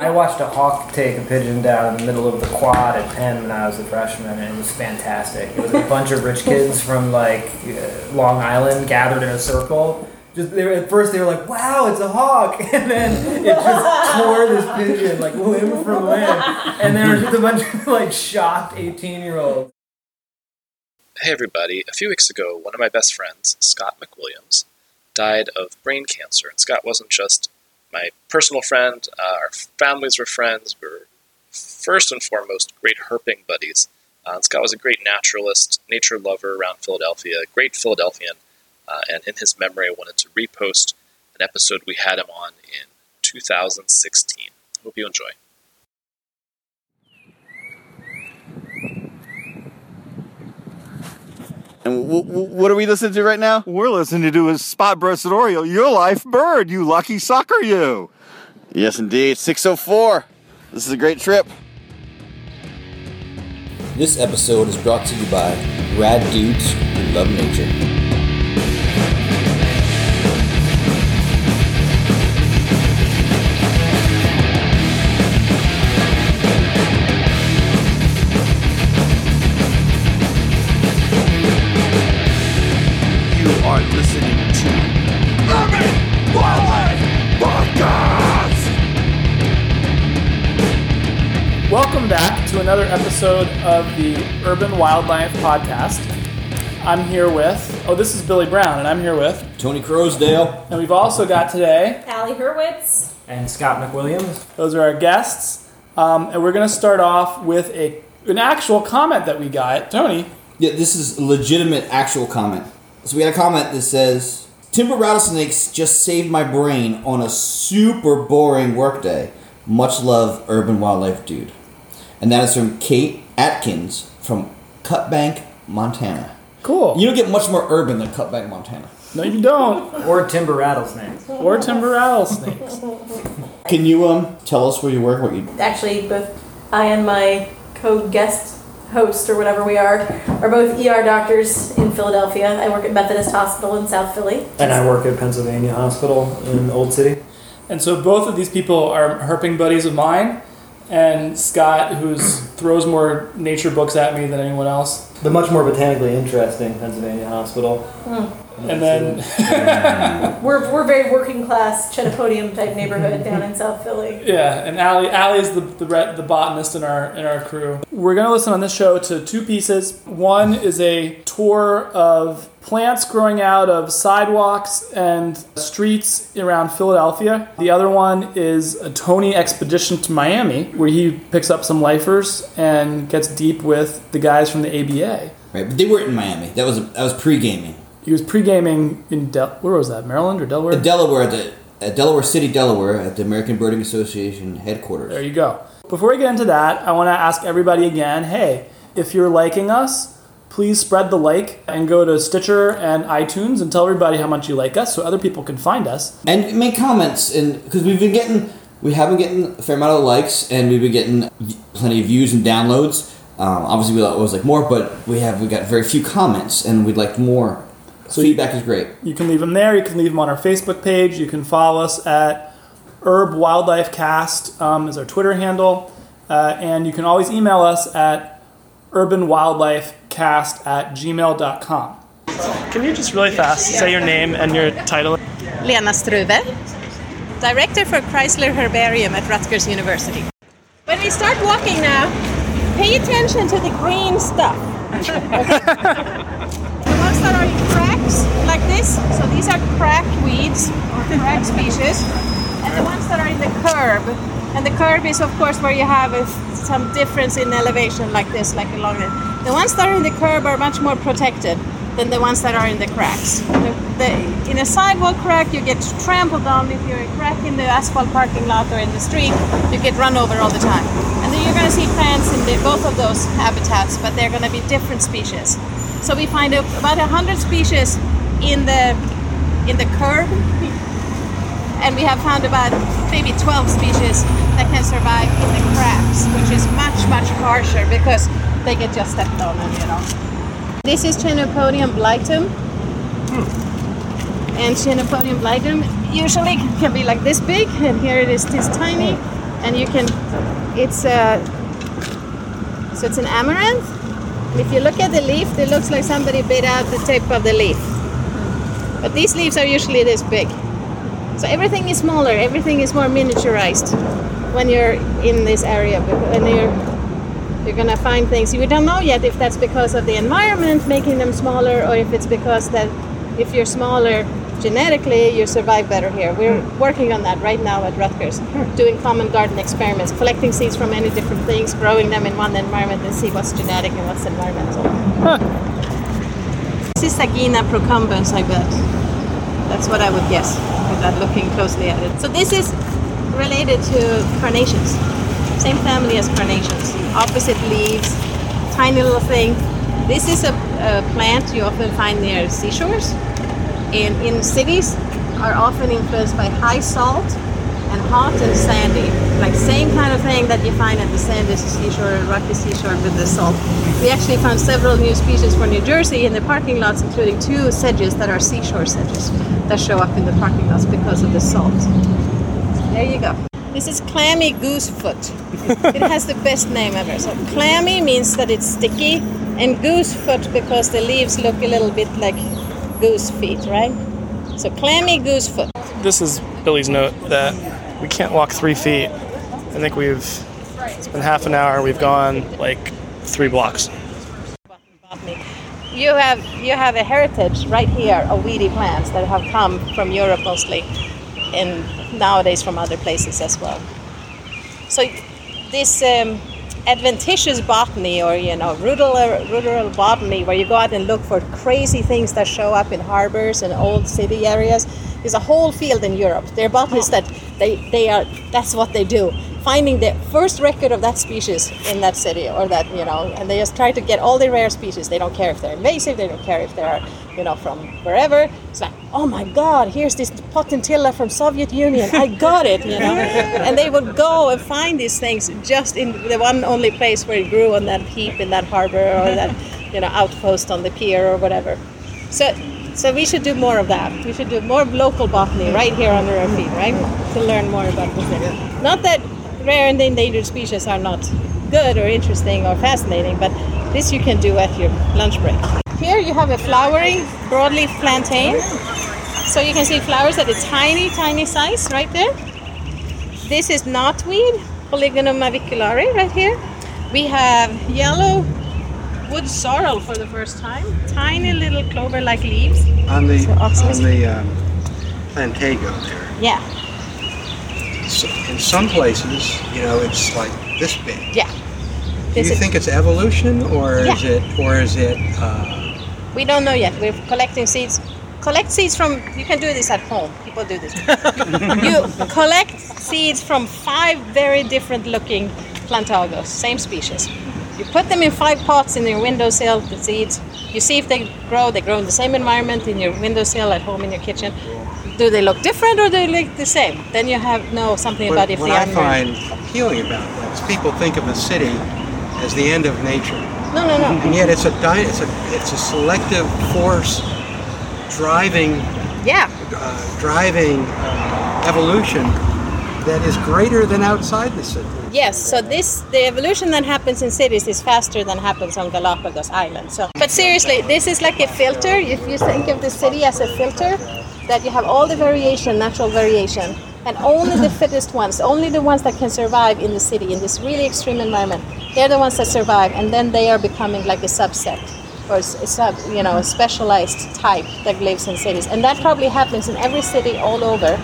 I watched a hawk take a pigeon down in the middle of the quad at Penn when I was a freshman, and it was fantastic. It was a bunch of rich kids from like uh, Long Island gathered in a circle. Just they were, at first they were like, "Wow, it's a hawk," and then it just tore this pigeon like limb from limb, and there was just a bunch of like shocked eighteen-year-olds. Hey everybody, a few weeks ago, one of my best friends, Scott McWilliams, died of brain cancer. And Scott wasn't just my personal friend, uh, our families were friends. We were first and foremost great herping buddies. Uh, Scott was a great naturalist, nature lover around Philadelphia, great Philadelphian. Uh, and in his memory, I wanted to repost an episode we had him on in 2016. Hope you enjoy. And w- w- what are we listening to right now? We're listening to his spot breasted oriole, your life bird, you lucky sucker, you. Yes, indeed. 604. This is a great trip. This episode is brought to you by Rad Dudes Who Love Nature. To another episode of the Urban Wildlife Podcast. I'm here with, oh, this is Billy Brown, and I'm here with, Tony Croasdale. and we've also got today, Allie Hurwitz. And Scott McWilliams. those are our guests, um, and we're going to start off with a an actual comment that we got. Tony, Yeah, this is a legitimate, actual comment. So we had a comment that says, "Timber rattlesnakes just saved my brain on a super boring workday. Much love, urban wildlife dude." And that is from Kate Atkins from Cutbank, Montana. cool. You don't get much more urban than Cutbank, Montana. no, you don't. Or timber rattlesnakes. Or timber rattlesnakes. Can you um tell us where you work? What you? Actually, both I and my co-guest host or whatever we are are both ER doctors in Philadelphia. I work at Methodist Hospital in South Philly. And I work at Pennsylvania Hospital in Old City. And so both of these people are herping buddies of mine, and Scott, who throws more nature books at me than anyone else. The much more botanically interesting Pennsylvania Hospital. Hmm. And then We're, we're very working class Chenopodium type neighborhood down in South Philly. Yeah, and Allie, Allie is the, the the botanist in our in our crew. We're gonna listen on this show to two pieces. One is a tour of plants growing out of sidewalks and streets around Philadelphia. The other one is a Tony expedition to Miami, where he picks up some lifers and gets deep with the guys from the ABA. Right, but they weren't in Miami. That was that was pre gaming. He was pre-gaming in Del- where was that? Maryland or Delaware? In Delaware, at the at Delaware City, Delaware, at the American Birding Association headquarters. There you go. Before we get into that, I want to ask everybody again hey, if you're liking us, please spread the like and go to Stitcher and iTunes and tell everybody how much you like us so other people can find us. and make comments and because we've been getting we have been getting a fair amount of likes and we've been getting plenty of views and downloads um, obviously we always like more but we have we got very few comments and we'd like more so feedback is great You can leave them there. You can leave them on our Facebook page. You can follow us at Herb Wildlife Cast um, is our Twitter handle, uh, and you can always email us at urbanwildlifecast at gmail.com. Can you just really fast say your name and your title? Lena Struwe, Director for Chrysler Herbarium at Rutgers University. When we start walking now, pay attention to the green stuff. the ones that are in cracks, like this, so these are cracked weeds or cracked species, and the ones that are in the curb. And the curb is, of course, where you have a, some difference in elevation, like this, like along it. The ones that are in the curb are much more protected than the ones that are in the cracks. The, the, in a sidewalk crack, you get trampled on. If you're a crack in the asphalt parking lot or in the street, you get run over all the time. And then you're going to see plants in the, both of those habitats, but they're going to be different species. So we find about hundred species in the in the curb, and we have found about maybe 12 species that can survive in the cracks, which is much much harsher because they get just stepped on, you know. This is Chenopodium blightum. Hmm. And Chenopodium blightum usually can be like this big, and here it is this tiny. and you can. It's a. So it's an amaranth. And if you look at the leaf, it looks like somebody bit out the tip of the leaf. But these leaves are usually this big. So everything is smaller. Everything is more miniaturized when you're in this area. but When you're you're gonna find things. We don't know yet if that's because of the environment making them smaller or if it's because that if you're smaller genetically you survive better here. We're hmm. working on that right now at rutgers hmm. doing common garden experiments collecting seeds from many different things growing them in one environment and see what's genetic and what's environmental. This is sagina procumbens i bet. That's what i would guess without looking closely at it. So this is related to carnations. Same family as carnations, opposite leaves, tiny little thing. This is a, a plant you often find near seashores, and in cities are often influenced by high salt and hot and sandy. Like same kind of thing that you find at the sandy seashore, rocky seashore with the salt. We actually found several new species for New Jersey in the parking lots, including two sedges that are seashore sedges that show up in the parking lots because of the salt. There you go. This is clammy goosefoot. it has the best name ever. So clammy means that it's sticky, and goosefoot because the leaves look a little bit like goose feet, right? So clammy goosefoot. This is Billy's note that we can't walk three feet. I think we've, it's been half an hour, we've gone like three blocks. You have you have a heritage right here of weedy plants that have come from Europe mostly, and nowadays from other places as well. So this um, adventitious botany, or you know, rural rural botany, where you go out and look for crazy things that show up in harbors and old city areas, is a whole field in Europe. There are botanists that they, they are that's what they do, finding the first record of that species in that city or that you know, and they just try to get all the rare species. They don't care if they're invasive. They don't care if they're you know from wherever. It's like, oh my God, here's this potentilla from Soviet Union. I got it, you know. and they would go and find these things just in the one only place where it grew on that heap in that harbor or that you know outpost on the pier or whatever. So. So we should do more of that. We should do more local botany right here under our feet, right? To learn more about this thing. Not that rare and endangered species are not good or interesting or fascinating, but this you can do at your lunch break. Here you have a flowering broadleaf plantain. So you can see flowers at a tiny, tiny size right there. This is knotweed, Polygonum aviculare right here. We have yellow wood sorrel for the first time. Tiny little clover-like leaves. On the So on the um, Plantago there. Yeah, So in some places, you know, it's like this big. yeah. Do This you is- think it's evolution, or is it, or is it? Uh, We don't know yet. We're collecting seeds. Collect seeds from. You can do this at home. People do this. you collect seeds from five very different looking plantagos, same species. You put them in five pots in your windowsill. The seeds. You see if they grow. They grow in the same environment in your windowsill at home in your kitchen. Do they look different or do they look the same? Then you have know something what about if what the I find appealing about that is people think of the city as the end of nature, No, no, no. and yet it's a dy- it's a it's a selective force driving Yeah. uh, driving uh, evolution that is greater than outside the city. Yes, so this the evolution that happens in cities is faster than happens on Galapagos Island. So, but seriously, this is like a filter. If you think of the city as a filter, that you have all the variation, natural variation, and only the fittest ones, only the ones that can survive in the city in this really extreme environment, they're the ones that survive, and then they are becoming like a subset or a sub, you know, a specialized type that lives in cities, and that probably happens in every city all over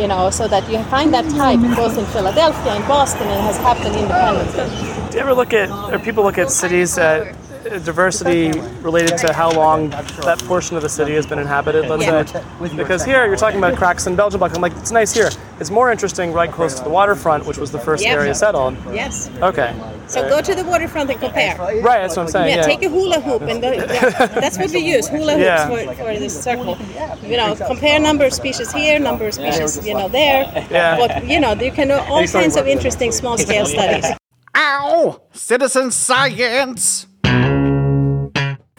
you know, so that you find that type both in Philadelphia and Boston, and has happened independently. Do you ever look at, or people look at cities at uh, diversity related to how long that portion of the city has been inhabited, let's Yeah. say? Because here you're talking about cracks in Belgium. I'm like, it's nice here. It's more interesting right close to the waterfront, which was the first Yeah. area settled. Yes. Okay. So go to the waterfront and compare. Right, that's what I'm saying. Yeah, Yeah. take a hula hoop, and go, yeah, that's what we use hula hoops Yeah. for, for this circle. You know, compare number of species here, number of species, you know, there. Yeah. What you know, you can do all kinds of interesting small scale studies. Ow! Citizen science!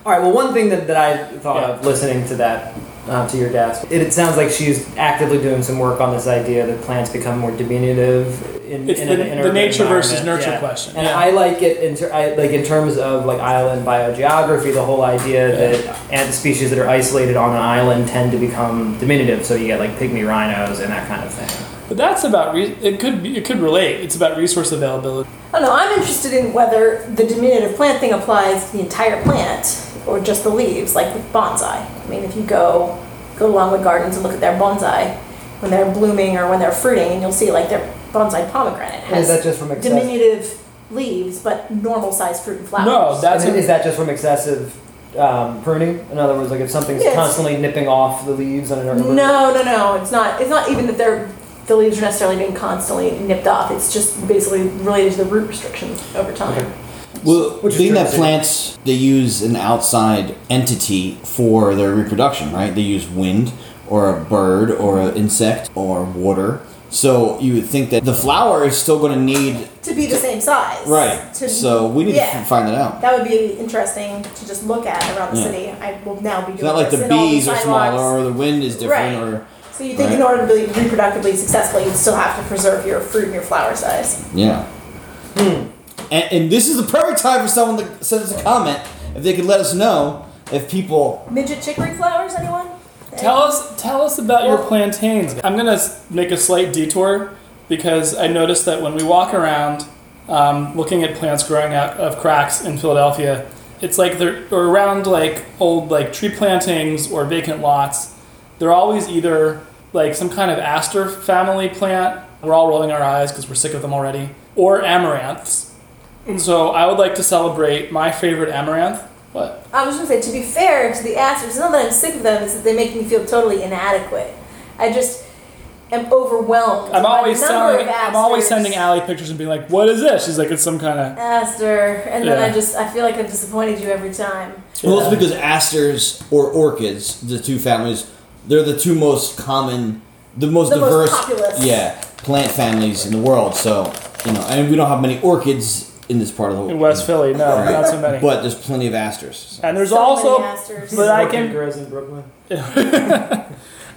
All right. Well, one thing that, that I thought of listening to that uh, to your desk. It, it sounds like she's actively doing some work on this idea that plants become more diminutive. In, It's in the- an- in the nature versus environment. nurture question, And yeah. I like it in ter- I, like in terms of like island biogeography. The whole idea that ant species that are isolated on an island tend to become diminutive, so you get like pygmy rhinos and that kind of thing. But that's about re- it. Could be, it could relate. It's about resource availability. I don't know. I'm interested in whether the diminutive plant thing applies to the entire plant or just the leaves, like with bonsai. I mean, if you go go to Longwood Gardens and look at their bonsai when they're blooming or when they're fruiting, and you'll see like their bonsai pomegranate And is has that just from excess? diminutive leaves but normal sized fruit and flowers. No, that's And is that just from excessive um, pruning? In other words, like if something's Yes. constantly nipping off the leaves on an urban No, no, no. It's not. It's not even that they're the leaves are necessarily being constantly nipped off. It's just basically related to the root restrictions over time. Well, Which being that plants they use an outside entity for their reproduction, right? They use wind or a bird or an insect or water. So you would think that the flower is still going to need To be the same size. right. To, So we need yeah. to find that out. That would be interesting to just look at around the Yeah. city. I will now be doing It's not like the this in all bees are smaller or the wind is different Right. or So you think in order to be reproductively successful, you'd still have to preserve your fruit and your flower size. yeah. Hmm. And, and this is the perfect time for someone to send us a comment if they could let us know if people Midget chicory flowers, anyone? Tell us, tell us about your plantains. I'm gonna s- make a slight detour because I noticed that when we walk around, um, looking at plants growing out of cracks in Philadelphia, it's like they're or around like old like tree plantings or vacant lots. They're always either like some kind of aster family plant. We're all rolling our eyes because we're sick of them already, or amaranths. And so I would like to celebrate my favorite amaranth. What? I was going to say, to be fair to the asters, it's not that I'm sick of them, it's that they make me feel totally inadequate. I just am overwhelmed. I'm by always the selling. of I'm always sending Allie pictures and being like, "What is this?" She's like, "It's some kind of." Aster, and then Yeah. I just I feel like I've disappointed you every time. Well, Yeah. it's because asters or orchids, the two families, they're the two most common, the most The diverse, populous. yeah, plant families in the world. So you know, and we don't have many orchids in this part of the In. West Philly, no, Right. not so many. But there's plenty of asters. and there's So also, many asters. but I can, grows in Brooklyn.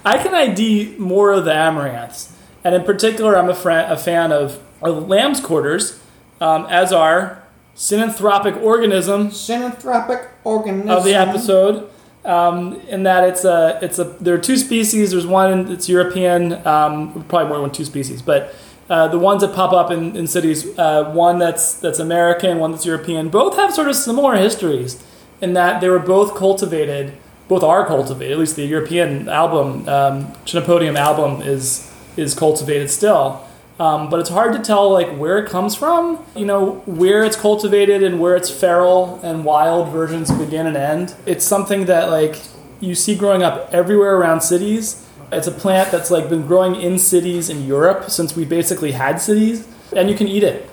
I can ID more of the amaranths, and in particular, I'm a, fr- a fan of, of lamb's quarters, um, as are synanthropic organism Synanthropic organism of the episode. Um, in that it's a it's a there are two species. There's one that's European, um, probably more than two species, but uh, the ones that pop up in, in cities, uh, one that's that's American, one that's European, both have sort of similar histories in that they were both cultivated, both are cultivated. At least the European album, um, Chenopodium album, is is cultivated still. Um, but it's hard to tell like where it comes from. You know where it's cultivated and where its feral and wild versions begin and end. It's something that like you see growing up everywhere around cities. It's a plant that's like been growing in cities in Europe since we basically had cities, and you can eat it.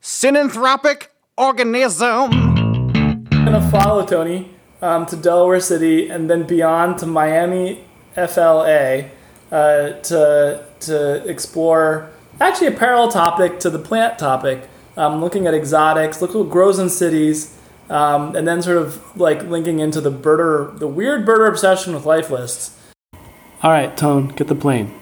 Synanthropic organism. I'm gonna follow Tony um, to Delaware City and then beyond to Miami, FLA, uh, to to explore actually a parallel topic to the plant topic, um, looking at exotics, look what grows in cities, um, and then sort of like linking into the birder, the weird birder obsession with life lists. All right, Tone, get the plane.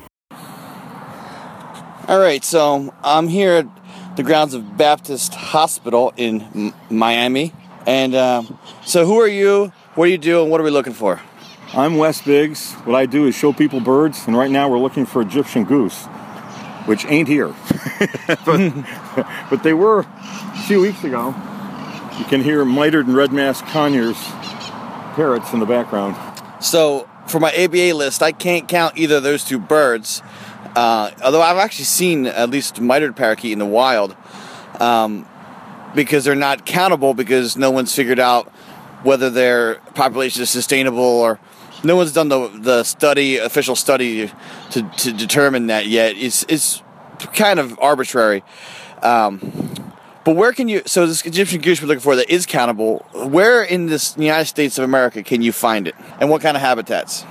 All right, so I'm here at the grounds of Baptist Hospital in M- Miami. And um, so, who are you? What do you do? And what are we looking for? I'm Wes Biggs. What I do is show people birds, and right now we're looking for Egyptian goose, which ain't here. but, but they were a few weeks ago. You can hear mitered and red masked conures parrots in the background. So, for my ABA list, I can't count either of those two birds. Uh, although I've actually seen at least mitered parakeet in the wild, um, because they're not countable because no one's figured out whether their population is sustainable or no one's done the, the study official study to, to determine that yet. It's it's kind of arbitrary. Um, but where can you? So this Egyptian goose we're looking for that is countable. Where in this United States of America can you find it, and what kind of habitats?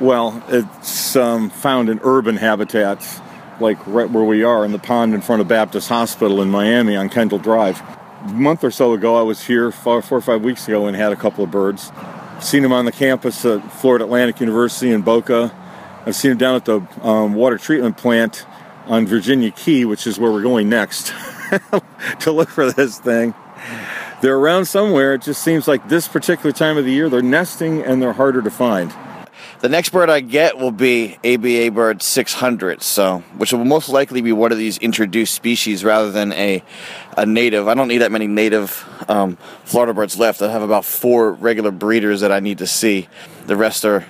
Well, it's um, found in urban habitats, like right where we are in the pond in front of Baptist Hospital in Miami on Kendall Drive. A month or so ago, I was here four, four or five weeks ago and had a couple of birds. seen them on the campus at Florida Atlantic University in Boca. I've seen them down at the um, water treatment plant on Virginia Key, which is where we're going next to look for this thing. They're around somewhere. It just seems like this particular time of the year, they're nesting and they're harder to find. The next bird I get will be ABA bird 600, so which will most likely be one of these introduced species rather than a a native. I don't need that many native um, Florida birds left. I have about four regular breeders that I need to see. The rest are,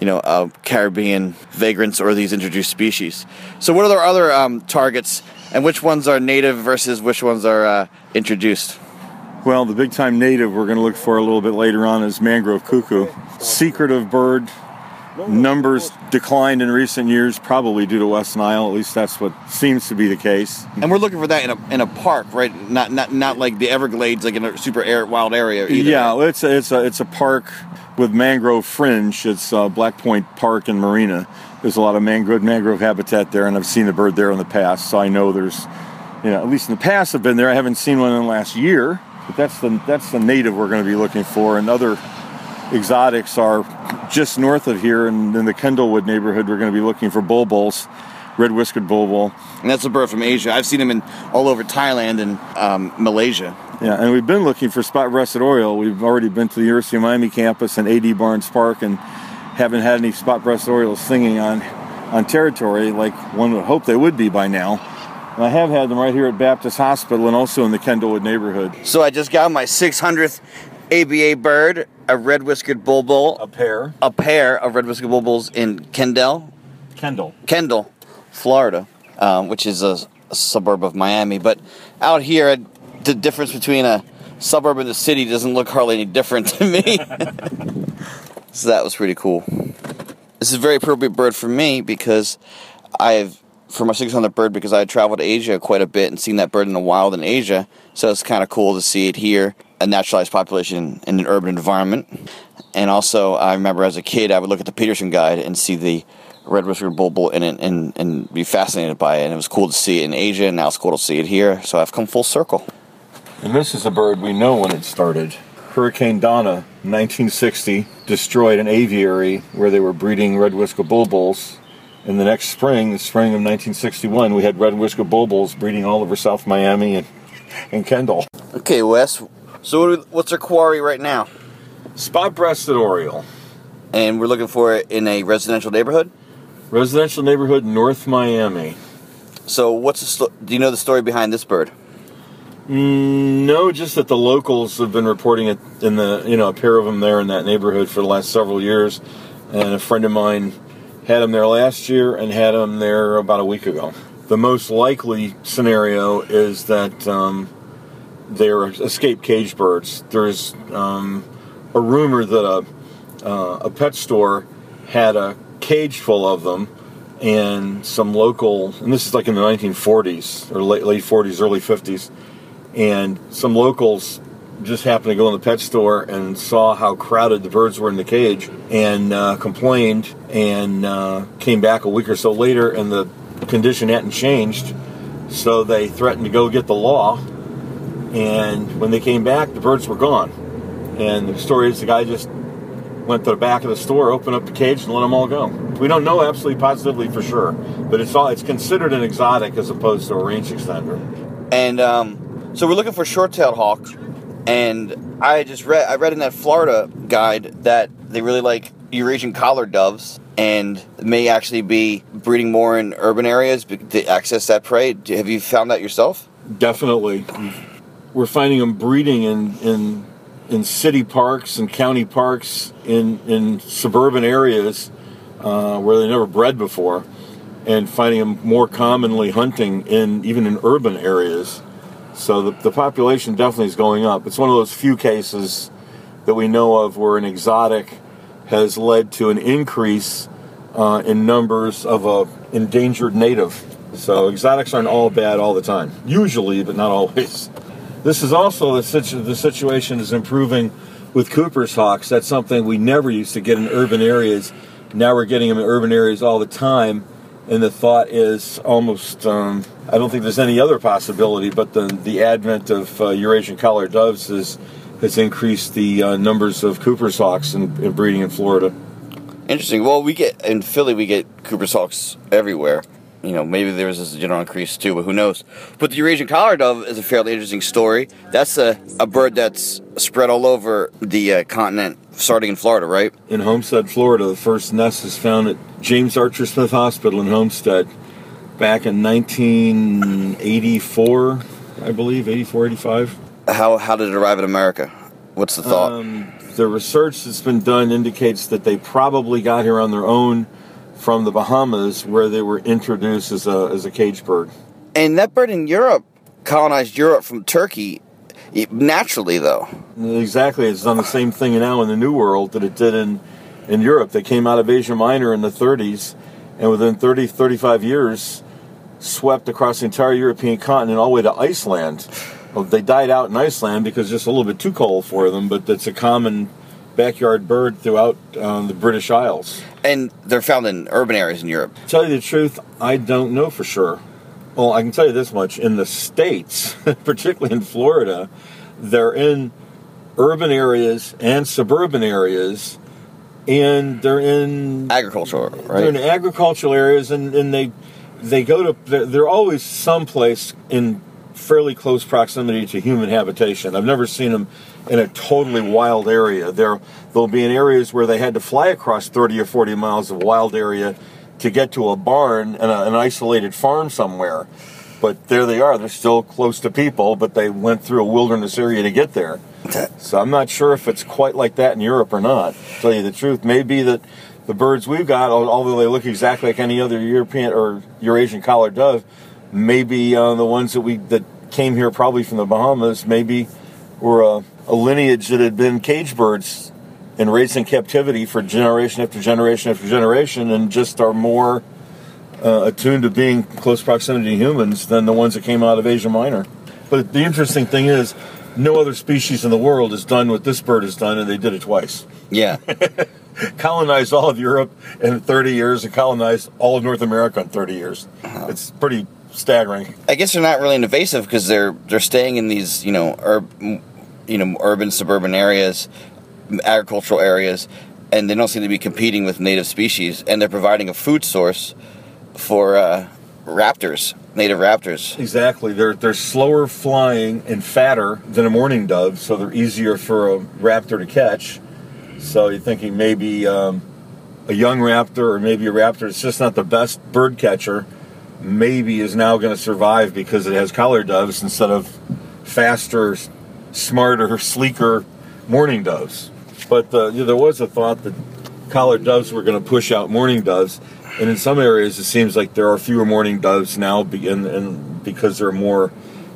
you know, uh, Caribbean vagrants or these introduced species. So, what are the other um, targets, and which ones are native versus which ones are uh, introduced? Well, the big time native we're going to look for a little bit later on is mangrove cuckoo. Secretive bird. Numbers declined in recent years, probably due to West Nile. At least that's what seems to be the case. And we're looking for that in a in a park, right? Not not not like the Everglades, like in a super air, wild area. Either. Yeah, it's a, it's a it's a park with mangrove fringe. It's uh, Black Point Park and Marina. There's a lot of mangrove mangrove habitat there, and I've seen the bird there in the past, so I know there's, you know, at least in the past I've been there. I haven't seen one in the last year, but that's the that's the native we're going to be looking for, and other exotics are just north of here in, in the Kendallwood neighborhood. We're going to be looking for bulbuls, red whiskered bulbul. And that's a bird from Asia. I've seen them in all over Thailand and um, Malaysia. Yeah, and we've been looking for spot-breasted oriole. We've already been to the University of Miami campus and AD Barnes Park and haven't had any spot-breasted orioles singing on on territory like one would hope they would be by now. And I have had them right here at Baptist Hospital and also in the Kendallwood neighborhood. So I just got my 600th ABA bird, a red whiskered bulbul, A pair. a pair of red whiskered bulbuls in Kendall, Kendall. Kendall, Florida, um, which is a, a suburb of Miami. But out here, the difference between a suburb and the city doesn't look hardly any different to me. so that was pretty cool. This is a very appropriate bird for me because I've for my 600 bird because I traveled to Asia quite a bit and seen that bird in the wild in Asia. So it's kind of cool to see it here, a naturalized population in an urban environment. And also, I remember as a kid, I would look at the Peterson Guide and see the red whiskered bulbul in it and, and be fascinated by it. And it was cool to see it in Asia, and now it's cool to see it here. So I've come full circle. And this is a bird we know when it started. Hurricane Donna, 1960, destroyed an aviary where they were breeding red whiskered bulbuls. In the next spring, the spring of 1961, we had red whiskered bulbuls breeding all over South Miami and, and Kendall. Okay, Wes. So what's our quarry right now? Spot-breasted oriole, And we're looking for it in a residential neighborhood. residential neighborhood, North Miami. So what's the sto- do you know the story behind this bird? Mm, no, just that the locals have been reporting it in the, you know, a pair of them there in that neighborhood for the last several years. And a friend of mine had them there last year and had them there about a week ago. The most likely scenario is that um, they're escaped cage birds. There's um, a rumor that a, uh, a pet store had a cage full of them, and some local, and this is like in the 1940s or late, late 40s, early 50s, and some locals just happened to go in the pet store and saw how crowded the birds were in the cage and uh, complained and uh, came back a week or so later and the condition hadn't changed. So they threatened to go get the law and when they came back the birds were gone. And the story is the guy just went to the back of the store opened up the cage and let them all go. We don't know absolutely positively for sure but it's all it's considered an exotic as opposed to a range extender And um, so we're looking for short-tailed hawk. And I just read I read in that Florida guide that they really like Eurasian collared doves and may actually be breeding more in urban areas to access that prey. Have you found that yourself? Definitely. We're finding them breeding in, in, in city parks and county parks in, in suburban areas uh, where they never bred before, and finding them more commonly hunting in even in urban areas. So the, the population definitely is going up. It's one of those few cases that we know of where an exotic has led to an increase uh, in numbers of a endangered native. So exotics aren't all bad all the time, usually, but not always. This is also the, situ- the situation is improving with Cooper's hawks. That's something we never used to get in urban areas. Now we're getting them in urban areas all the time. And the thought is almost, um, I don't think there's any other possibility, but the, the advent of uh, Eurasian collared doves is, has increased the uh, numbers of Cooper's hawks in, in breeding in Florida. Interesting. Well, we get in Philly, we get Cooper's hawks everywhere. You know, maybe there's a general increase too, but who knows? But the Eurasian collar dove is a fairly interesting story. That's a, a bird that's spread all over the uh, continent, starting in Florida, right? In Homestead, Florida, the first nest is found at James Archer Smith Hospital in Homestead back in 1984, I believe, 84, 85. How how did it arrive in America? What's the thought? Um, the research that's been done indicates that they probably got here on their own from the Bahamas, where they were introduced as a as a cage bird. and that bird in Europe colonized Europe from Turkey naturally, though. Exactly, it's done the same thing now in the New World that it did in in Europe. They came out of Asia Minor in the 30s, and within 30 35 years, swept across the entire European continent all the way to Iceland. Well, they died out in Iceland because it's just a little bit too cold for them, but it's a common backyard bird throughout um, the British Isles. And they're found in urban areas in Europe. Tell you the truth, I don't know for sure. Well, I can tell you this much: in the states, particularly in Florida, they're in urban areas and suburban areas, and they're in Agricultural, they're in agricultural areas, and, and they they go to they're, they're always someplace in fairly close proximity to human habitation. I've never seen them in a totally wild area. There they'll be in areas where they had to fly across 30 or 40 miles of wild area to get to a barn and a, an isolated farm somewhere. But there they are. They're still close to people, but they went through a wilderness area to get there. So I'm not sure if it's quite like that in Europe or not. To tell you the truth, maybe that the birds we've got, although they look exactly like any other European or Eurasian collared dove, maybe uh, the ones that we that came here probably from the Bahamas, maybe were a, a lineage that had been cage birds and raised in captivity for generation after generation after generation, and just are more uh, attuned to being close proximity to humans than the ones that came out of Asia Minor. But the interesting thing is, no other species in the world has done what this bird has done, and they did it twice. Yeah. Colonized all of Europe in 30 years and colonized all of North America in 30 years. It's pretty staggering. I guess they're not really invasive because they're they're staying in these you know ur- m- you know urban suburban areas, agricultural areas, and they don't seem to be competing with native species, and they're providing a food source for uh, raptors, native raptors. Exactly. They're they're slower flying and fatter than a mourning dove, so they're easier for a raptor to catch. So you're thinking maybe um, a young raptor or maybe a raptor that's just not the best bird catcher, maybe is now going to survive because it has collar doves instead of faster, smarter, sleeker mourning doves. But uh, there was a thought that collared doves were going to push out mourning doves, and in some areas it seems like there are fewer mourning doves now, be- and, and because there are more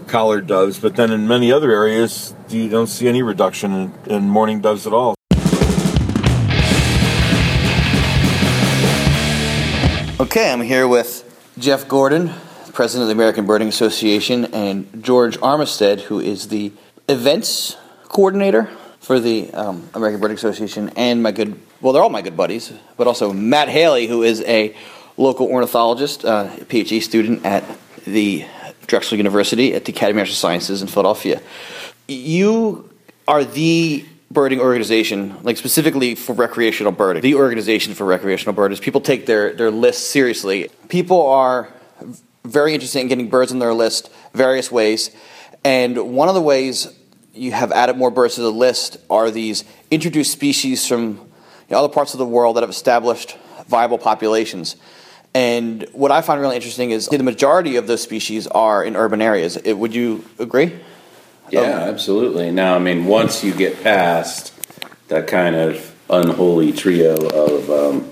collared doves. But then in many other areas, you don't see any reduction in, in mourning doves at all. Okay, I'm here with Jeff Gordon, president of the American Birding Association, and George Armistead, who is the events coordinator for the um, American Birding Association, and my good, well, they're all my good buddies, but also Matt Halley, who is a local ornithologist, uh, a PhD student at the Drexel University at the Academy of Natural Sciences in Philadelphia. You are the birding organization, like specifically for recreational birding, the organization for recreational birders. People take their, their list seriously. People are very interested in getting birds on their list various ways. And one of the ways you have added more birds to the list are these introduced species from you know, other parts of the world that have established viable populations. And what I find really interesting is the majority of those species are in urban areas. It- would you agree? Yeah, absolutely. Now, I mean, once you get past that kind of unholy trio of, um,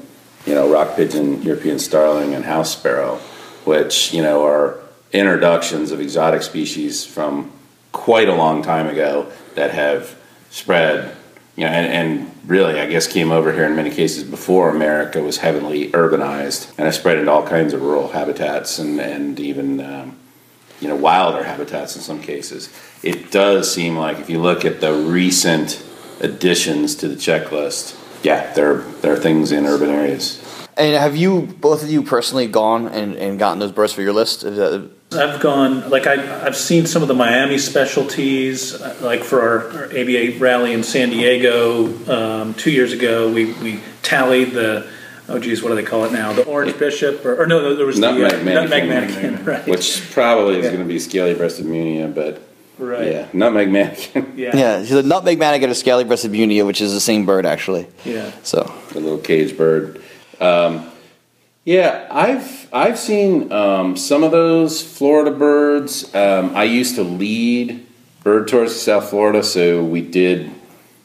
you know, rock pigeon, European starling, and house sparrow, which, you know, are introductions of exotic species from quite a long time ago that have spread, you know, and, and really, I guess, came over here in many cases before America was heavily urbanized and has spread into all kinds of rural habitats and, and even, um, you know, wilder habitats in some cases. It does seem like if you look at the recent additions to the checklist, yeah, there there are things in urban areas. And have you both of you personally gone and, and gotten those birds for your list? I've gone like I, I've seen some of the Miami specialties, uh, like for our, our ABA rally in San Diego um, two years ago. We we tallied the oh geez, what do they call it now? The orange bishop, or, or no, no, there was Nutmeg the uh, mannikin. nutmeg mannikin, right? Which probably is Yeah. going to be scaly-breasted munia, but Right. yeah, nutmeg mannikin. Yeah. yeah, so the nutmeg managat or scaly breasted munia, which is the same bird actually. Yeah. So the little cage bird. Um, yeah, I've I've seen um, some of those Florida birds. Um, I used to lead bird tours to South Florida, so we did,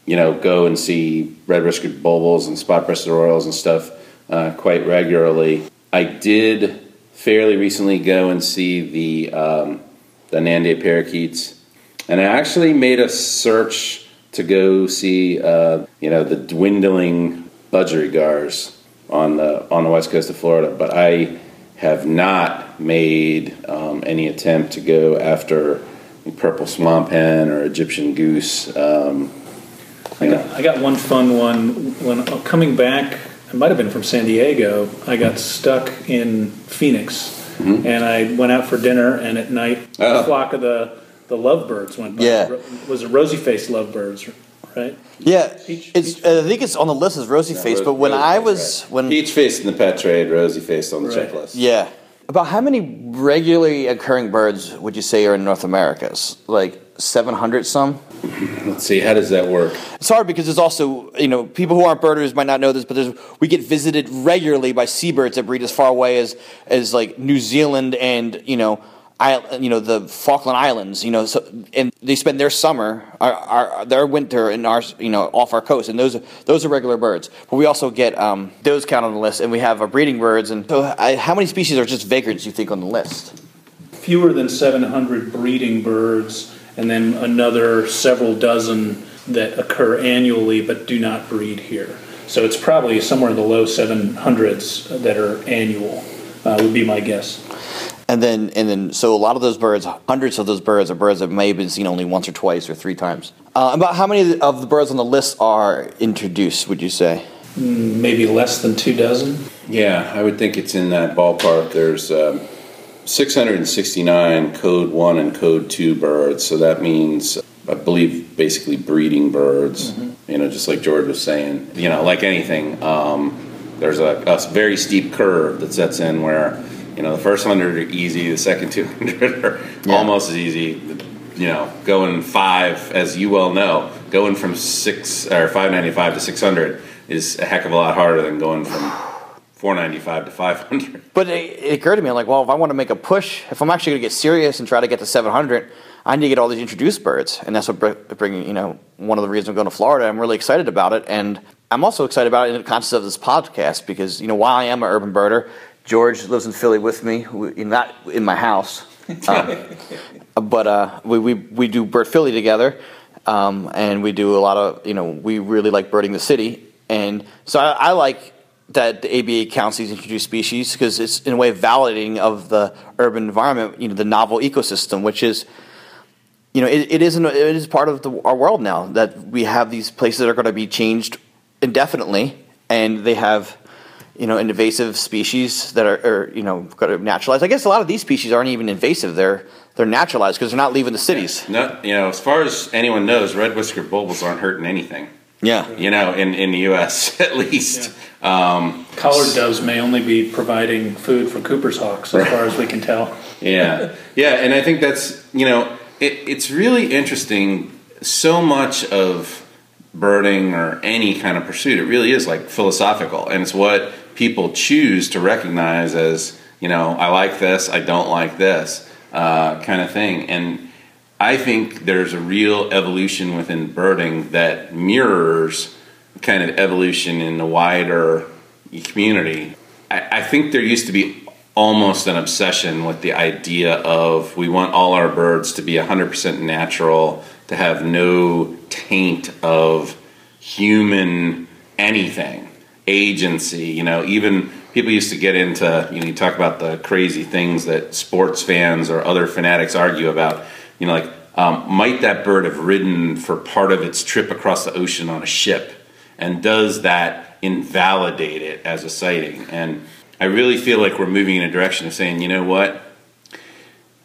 you know, go and see red whiskered bulbuls and spot breasted orioles and stuff uh, quite regularly. I did fairly recently go and see the um, the Nanday parakeets, and I actually made a search to go see, uh, you know, the dwindling budgerigars on the on the west coast of Florida, but I have not made um, any attempt to go after purple swamp hen or Egyptian goose. Um, I got, I got one fun one when uh, coming back. It might have been from San Diego. I got stuck in Phoenix, mm-hmm. and I went out for dinner. And at night, Oh. a flock of the the lovebirds went by. Yeah. Ro- was it rosy faced lovebirds, right? yeah, Peach- it's I think it's on the list as rosy face. But when I was when peach faced in the pet trade, rosy faced on the Right. checklist. Yeah. About how many regularly occurring birds would you say are in North Americas? Like 700 some? Let's see, how does that work? It's hard because there's also, you know, people who aren't birders might not know this, but there's, we get visited regularly by seabirds that breed as far away as, as like New Zealand and, you know, I, you know, the Falkland Islands, you know, so, and they spend their summer, our, our, their winter in our, you know, off our coast, and those are, those are regular birds. But we also get um, those count on the list, and we have our breeding birds. And so, I, how many species are just vagrants you think on the list? Fewer than 700 breeding birds, and then another several dozen that occur annually but do not breed here. So it's probably somewhere in the low 700s that are annual. Uh, would be my guess. And then, and then, so a lot of those birds, hundreds of those birds, are birds that may have been seen only once or twice or three times. Uh, about how many of the birds on the list are introduced? Would you say? Maybe less than two dozen. Yeah, I would think it's in that ballpark. There's um, 669 code 1 and code 2 birds, so that means, I believe, basically breeding birds. You know, just like George was saying. You know, like anything, um, there's a, a very steep curve that sets in where, you know, the first 100 are easy, the second 200 are almost as easy. You know, going five, as you well know, going from six or 595 to 600 is a heck of a lot harder than going from 495 to 500. But it, it occurred to me, I'm like, well, if I want to make a push, if I'm actually going to get serious and try to get to 700, I need to get all these introduced birds, and that's what br- bringing, you know, one of the reasons I'm going to Florida. I'm really excited about it, and I'm also excited about it in the context of this podcast because, you know, while I am an urban birder, George lives in Philly with me, not in my house, um, but uh, we, we we do Bird Philly together, um, and we do a lot of, you know, we really like birding the city, and so I, I like that the ABA counts these introduced species because it's in a way validating of the urban environment, you know, the novel ecosystem, which is, you know, it, it is an, it is part of the, our world now that we have these places that are going to be changed indefinitely, and they have, you know, invasive species that are, are you know, got to naturalize. I guess a lot of these species aren't even invasive; they're they're naturalized because they're not leaving the cities. No, you know, as far as anyone knows, red whiskered bulbuls aren't hurting anything. Yeah. You know, in, in the U.S. at least. Um, Collared doves may only be providing food for Cooper's hawks, as far as we can tell. yeah, yeah, and I think that's you know, it, it's really interesting. So much of birding or any kind of pursuit, it really is like philosophical, and it's what people choose to recognize as you know, I like this, I don't like this uh, kind of thing, and I think there's a real evolution within birding that mirrors kind of evolution in the wider community. I, I think there used to be almost an obsession with the idea of we want all our birds to be 100% natural, to have no taint of human anything, agency, you know, even people used to get into, you know, you talk about the crazy things that sports fans or other fanatics argue about, you know, like, um, might that bird have ridden for part of its trip across the ocean on a ship? And does that invalidate it as a sighting. And I really feel like we're moving in a direction of saying, you know what,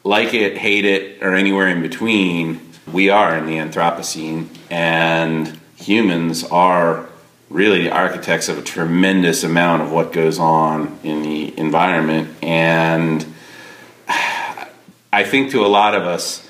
like it, hate it, or anywhere in between, we are in the Anthropocene, and humans are really the architects of a tremendous amount of what goes on in the environment. And I think to a lot of us,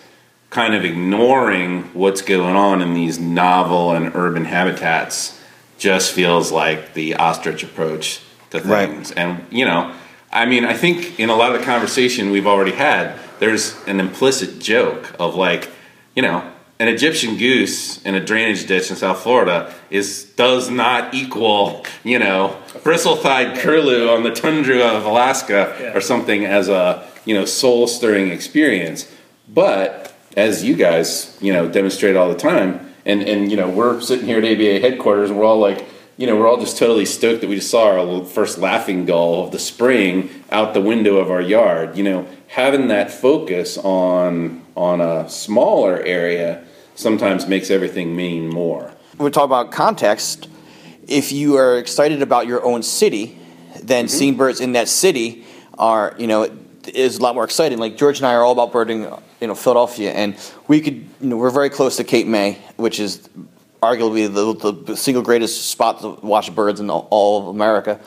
kind of ignoring what's going on in these novel and urban habitats just feels like the ostrich approach to Right. things. And, you know, I mean, I think in a lot of the conversation we've already had, there's an implicit joke of like, you know, an Egyptian goose in a drainage ditch in South Florida is does not equal, you know, bristle-thighed curlew on the tundra of Alaska or something as a, you know, soul-stirring experience. But as you guys, you know, demonstrate all the time, and and you know, we're sitting here at ABA headquarters, and we're all like, you know, we're all just totally stoked that we just saw our first laughing gull of the spring out the window of our yard. You know, having that focus on on a smaller area sometimes makes everything mean more. we talk about context. If you are excited about your own city, then mm-hmm. seeing birds in that city are, you know, is a lot more exciting. Like George and I are all about birding, you know, Philadelphia, and we could, you know, we're very close to Cape May, which is arguably the, the single greatest spot to watch birds in all, all of America.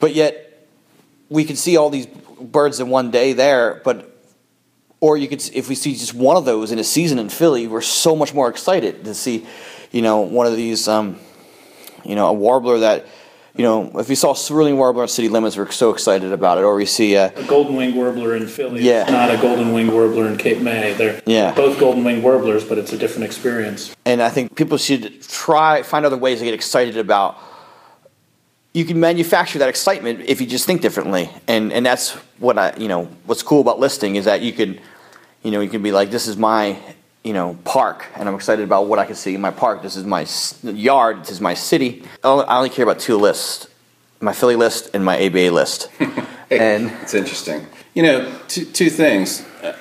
But yet, we could see all these birds in one day there, but or you could if we see just one of those in a season in Philly, we're so much more excited to see, you know, one of these, um, you know, a warbler that, you know, if we saw a cerulean warbler in city limits, we're so excited about it. Or we see, uh, A golden winged warbler in Philly Yeah. not a golden winged warbler in Cape May. They're Yeah. both golden winged warblers, but it's a different experience. and I think people should try find other ways to get excited about. You can manufacture that excitement if you just think differently, and and that's what I you know what's cool about listing is that you could, you know, you can be like this is my you know park, and I'm excited about what I can see in my park. This is my yard. This is my city. I only, care about two lists: my Philly list and my ABA list. and It's interesting. You know, two, two things. Uh,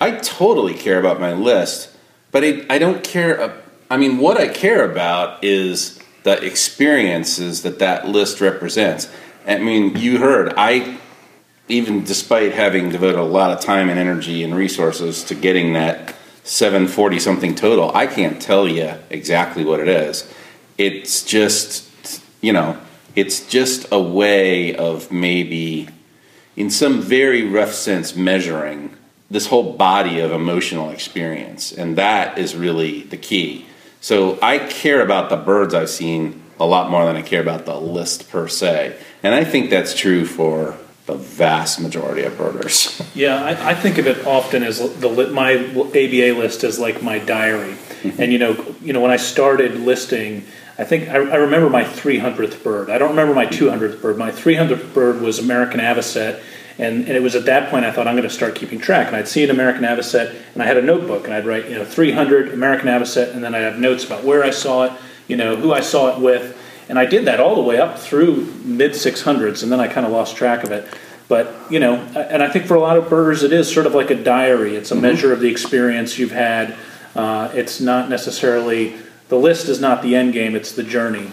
I totally care about my list, but I, I don't care. I mean, what I care about is the experiences that that list represents. I mean, you heard, I, even despite having devoted a lot of time and energy and resources to getting that 740 something total, I can't tell you exactly what it is. It's just, you know, it's just a way of maybe in some very rough sense, measuring this whole body of emotional experience. And that is really the key. So I care about the birds I've seen a lot more than I care about the list per se. And I think that's true for the vast majority of birders. Yeah, I, I think of it often as the my ABA list is like my diary, mm-hmm. and you know, you know, when I started listing, I think I, I remember my 300th bird. I don't remember my mm-hmm. 200th bird. My 300th bird was American avocet, and, and it was at that point I thought I'm going to start keeping track. And I'd see an American avocet, and I had a notebook, and I'd write, you know, 300 American avocet, and then I'd have notes about where I saw it, you know, who I saw it with, and I did that all the way up through mid 600s, and then I kind of lost track of it. But you know, and I think for a lot of birders, it is sort of like a diary. It's a measure of the experience you've had. Uh, it's not necessarily the list is not the end game; it's the journey.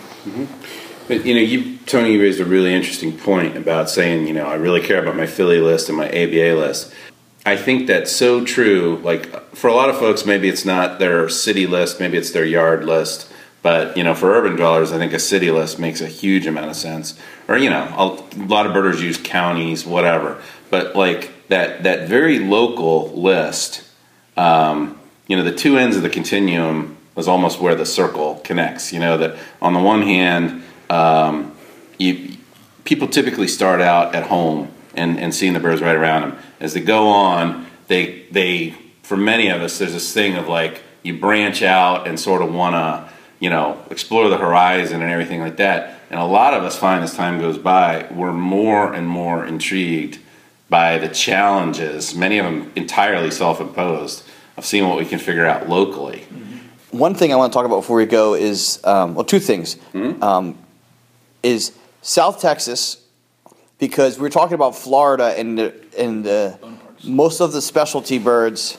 But you know, you Tony you raised a really interesting point about saying, you know, I really care about my Philly list and my ABA list. I think that's so true. Like for a lot of folks, maybe it's not their city list, maybe it's their yard list. But you know, for urban dwellers, I think a city list makes a huge amount of sense. Or you know, a lot of birders use counties, whatever. But like that that very local list, um, you know, the two ends of the continuum is almost where the circle connects. You know that on the one hand, um, you people typically start out at home and, and seeing the birds right around them. As they go on, they they for many of us, there's this thing of like you branch out and sort of want to you know explore the horizon and everything like that. And a lot of us find as time goes by, we're more and more intrigued by the challenges, many of them entirely self-imposed, of seeing what we can figure out locally. One thing I want to talk about before we go is um, well, two things. Um, is South Texas because we are talking about Florida and the, and the, most of the specialty birds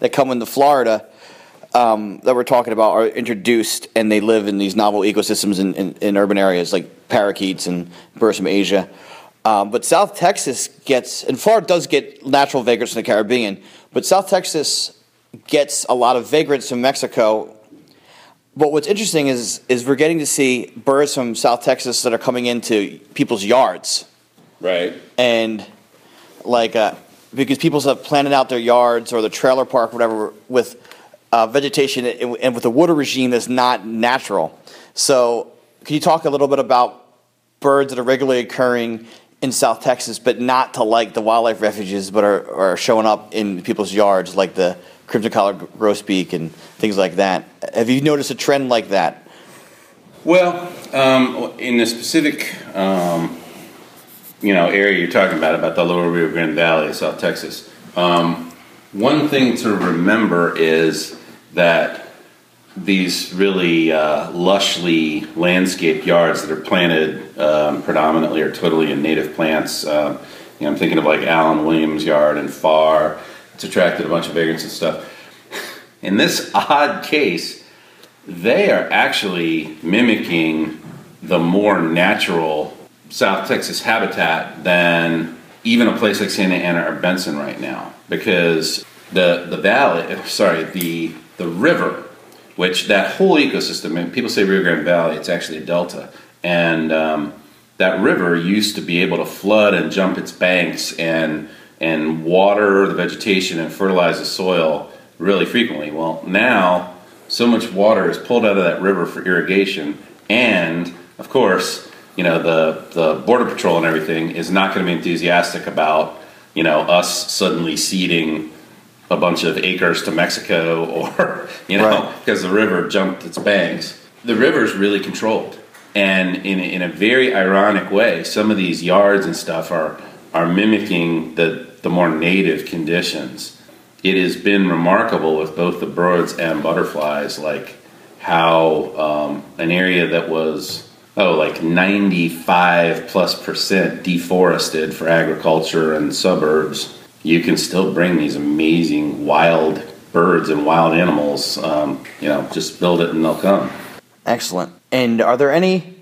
that come into Florida um, that we're talking about are introduced and they live in these novel ecosystems in, in, in urban areas like parakeets and birds from Asia. Um, but South Texas gets, and Florida does get natural vagrants from the Caribbean, but South Texas gets a lot of vagrants from Mexico. But what's interesting is, is we're getting to see birds from South Texas that are coming into people's yards Right. and like uh, because people have planted out their yards or the trailer park, whatever, with uh, vegetation and with a water regime that's not natural. So, can you talk a little bit about birds that are regularly occurring in South Texas, but not to like the wildlife refuges, but are, are showing up in people's yards, like the crimson collared grosbeak and things like that? Have you noticed a trend like that? Well, um, in the specific, um, you know, area you're talking about, about the Lower Rio Grande Valley of South Texas, um, one thing to remember is that these really uh, lushly landscaped yards that are planted um, predominantly or totally in native plants. Um, you know, I'm thinking of like Alan Williams' yard and Pharr. It's attracted a bunch of vagrants and stuff. In this odd case, they are actually mimicking the more natural South Texas habitat than even a place like Santa Ana or Bentsen right now, because the the valley, sorry, the the river, which that whole ecosystem, and people say Rio Grande Valley, it's actually a delta, and um, that river used to be able to flood and jump its banks and and water the vegetation and fertilize the soil really frequently. Well, now so much water is pulled out of that river for irrigation, and of course, you know the the border patrol and everything is not going to be enthusiastic about you know us suddenly ceding a bunch of acres to Mexico or you know Right. because the river jumped its banks. The river is really controlled, and in in a very ironic way, some of these yards and stuff are are mimicking the the more native conditions. It has been remarkable with both the birds and butterflies, like how um, an area that was oh like 95 plus percent deforested for agriculture and suburbs you can still bring these amazing wild birds and wild animals um, you know just build it and they'll come Excellent. And are there any?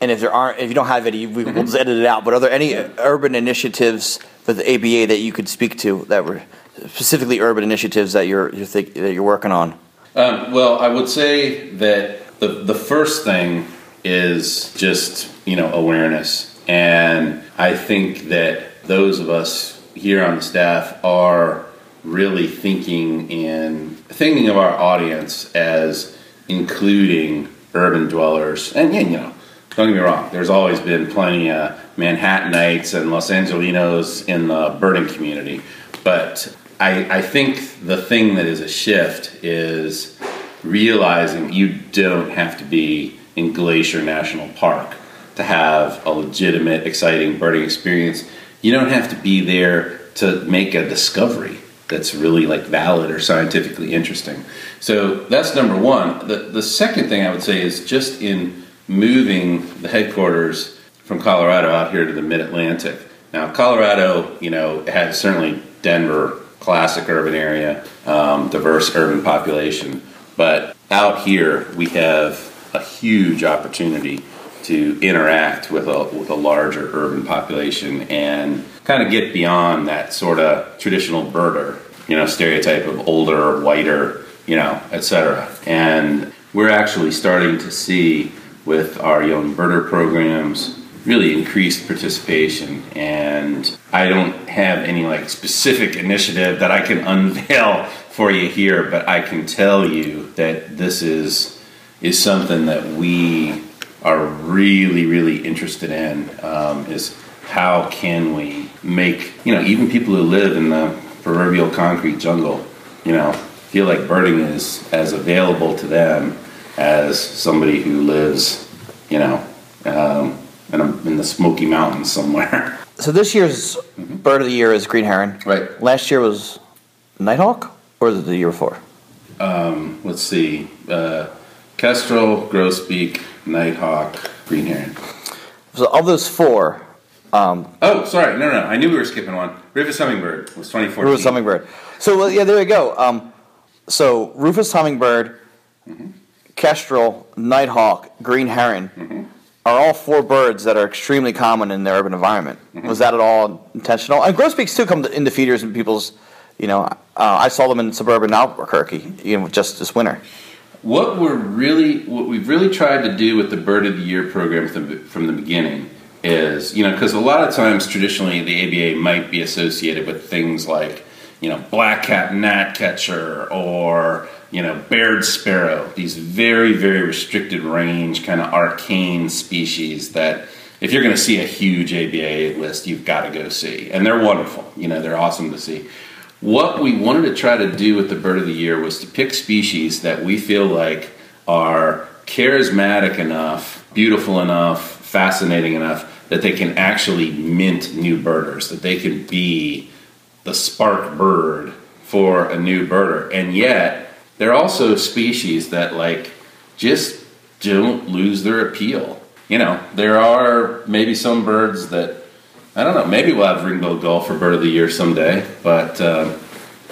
And if there aren't, if you don't have any, we, we'll just edit it out. But are there any urban initiatives for the ABA that you could speak to that were specifically urban initiatives that you're you're think, that you're working on? Um, well, I would say that the the first thing is just you know awareness, and I think that those of us here on the staff are really thinking in thinking of our audience as including urban dwellers, and yeah, you know. Don't get me wrong. There's always been plenty of Manhattanites and Los Angelinos in the birding community, but I, I think the thing that is a shift is realizing you don't have to be in Glacier National Park to have a legitimate, exciting birding experience. You don't have to be there to make a discovery that's really like valid or scientifically interesting. So that's number one. The the second thing I would say is just in moving the headquarters from Colorado out here to the Mid Atlantic. Now, Colorado, you know, has certainly Denver, classic urban area, um, diverse urban population, but out here we have a huge opportunity to interact with a with a larger urban population and kind of get beyond that sort of traditional birder, you know, stereotype of older, whiter, you know, etc. And we're actually starting to see with our young birder programs really increased participation and I don't have any like specific initiative that I can unveil for you here but I can tell you that this is is something that we are really really interested in um, is how can we make you know even people who live in the proverbial concrete jungle you know feel like birding is as available to them as somebody who lives you know um, in, a, in the Smoky Mountains somewhere. So this year's bird of the year is green heron. Right. Last year was nighthawk, or the year before? Um, let's see, uh, kestrel, grosbeak, nighthawk, green heron. So of those four, um, Oh, sorry, no, no, I knew we were skipping one. Rufous hummingbird was 2014. Rufous hummingbird. So well, yeah, there you go. Um, so Rufous hummingbird, kestrel, nighthawk, green heron are all four birds that are extremely common in the urban environment. Was that at all intentional? And grosbeaks too come into feeders in people's. You know, uh, I saw them in suburban Albuquerque, you know, just this winter. What we're really, what we've really tried to do with the Bird of the Year program from the, from the beginning is, you know, because a lot of times traditionally the ABA might be associated with things like, you know, black-cap gnatcatcher or you know, Baird sparrow, these very, very restricted range, kind of arcane species that if you're going to see a huge ABA list, you've got to go see. And they're wonderful. You know, they're awesome to see. What we wanted to try to do with the Bird of the Year was to pick species that we feel like are charismatic enough, beautiful enough, fascinating enough that they can actually mint new birders, that they can be the spark bird for a new birder. And yet, they're also species that like just don't lose their appeal. You know, there are maybe some birds that I don't know. Maybe we'll have ring-billed gull for bird of the year someday, but um,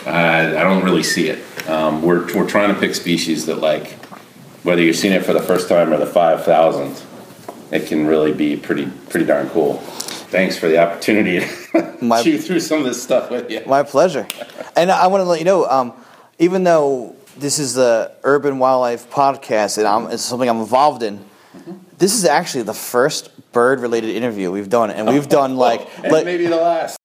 I, I don't really see it. Um, we're we're trying to pick species that like whether you're seeing it for the first time or the five thousandth, it can really be pretty pretty darn cool. Thanks for the opportunity to My- chew through some of this stuff with you. My pleasure. And I want to let you know, um, even though this is the Urban Wildlife Podcast and I'm, it's something I'm involved in, this is actually the first bird related interview we've done. And we've done like. and like maybe the last.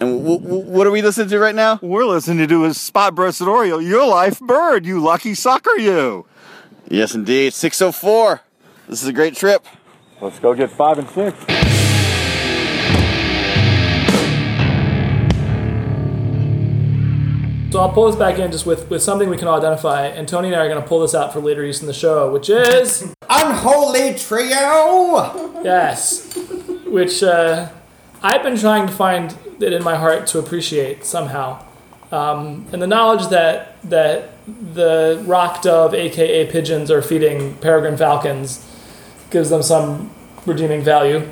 and w- w- what are we listening to right now? We're listening to is Spot Breasted Oriole, your life bird, you lucky sucker, you. Yes, indeed. 604. This is a great trip. Let's go get five and six. So I'll pull this back in just with, with something we can all identify, and Tony and I are going to pull this out for later use in the show, which is Unholy trio! yes, which uh, I've been trying to find it in my heart to appreciate somehow, um, and the knowledge that that the rock dove, aka pigeons, are feeding peregrine falcons gives them some redeeming value,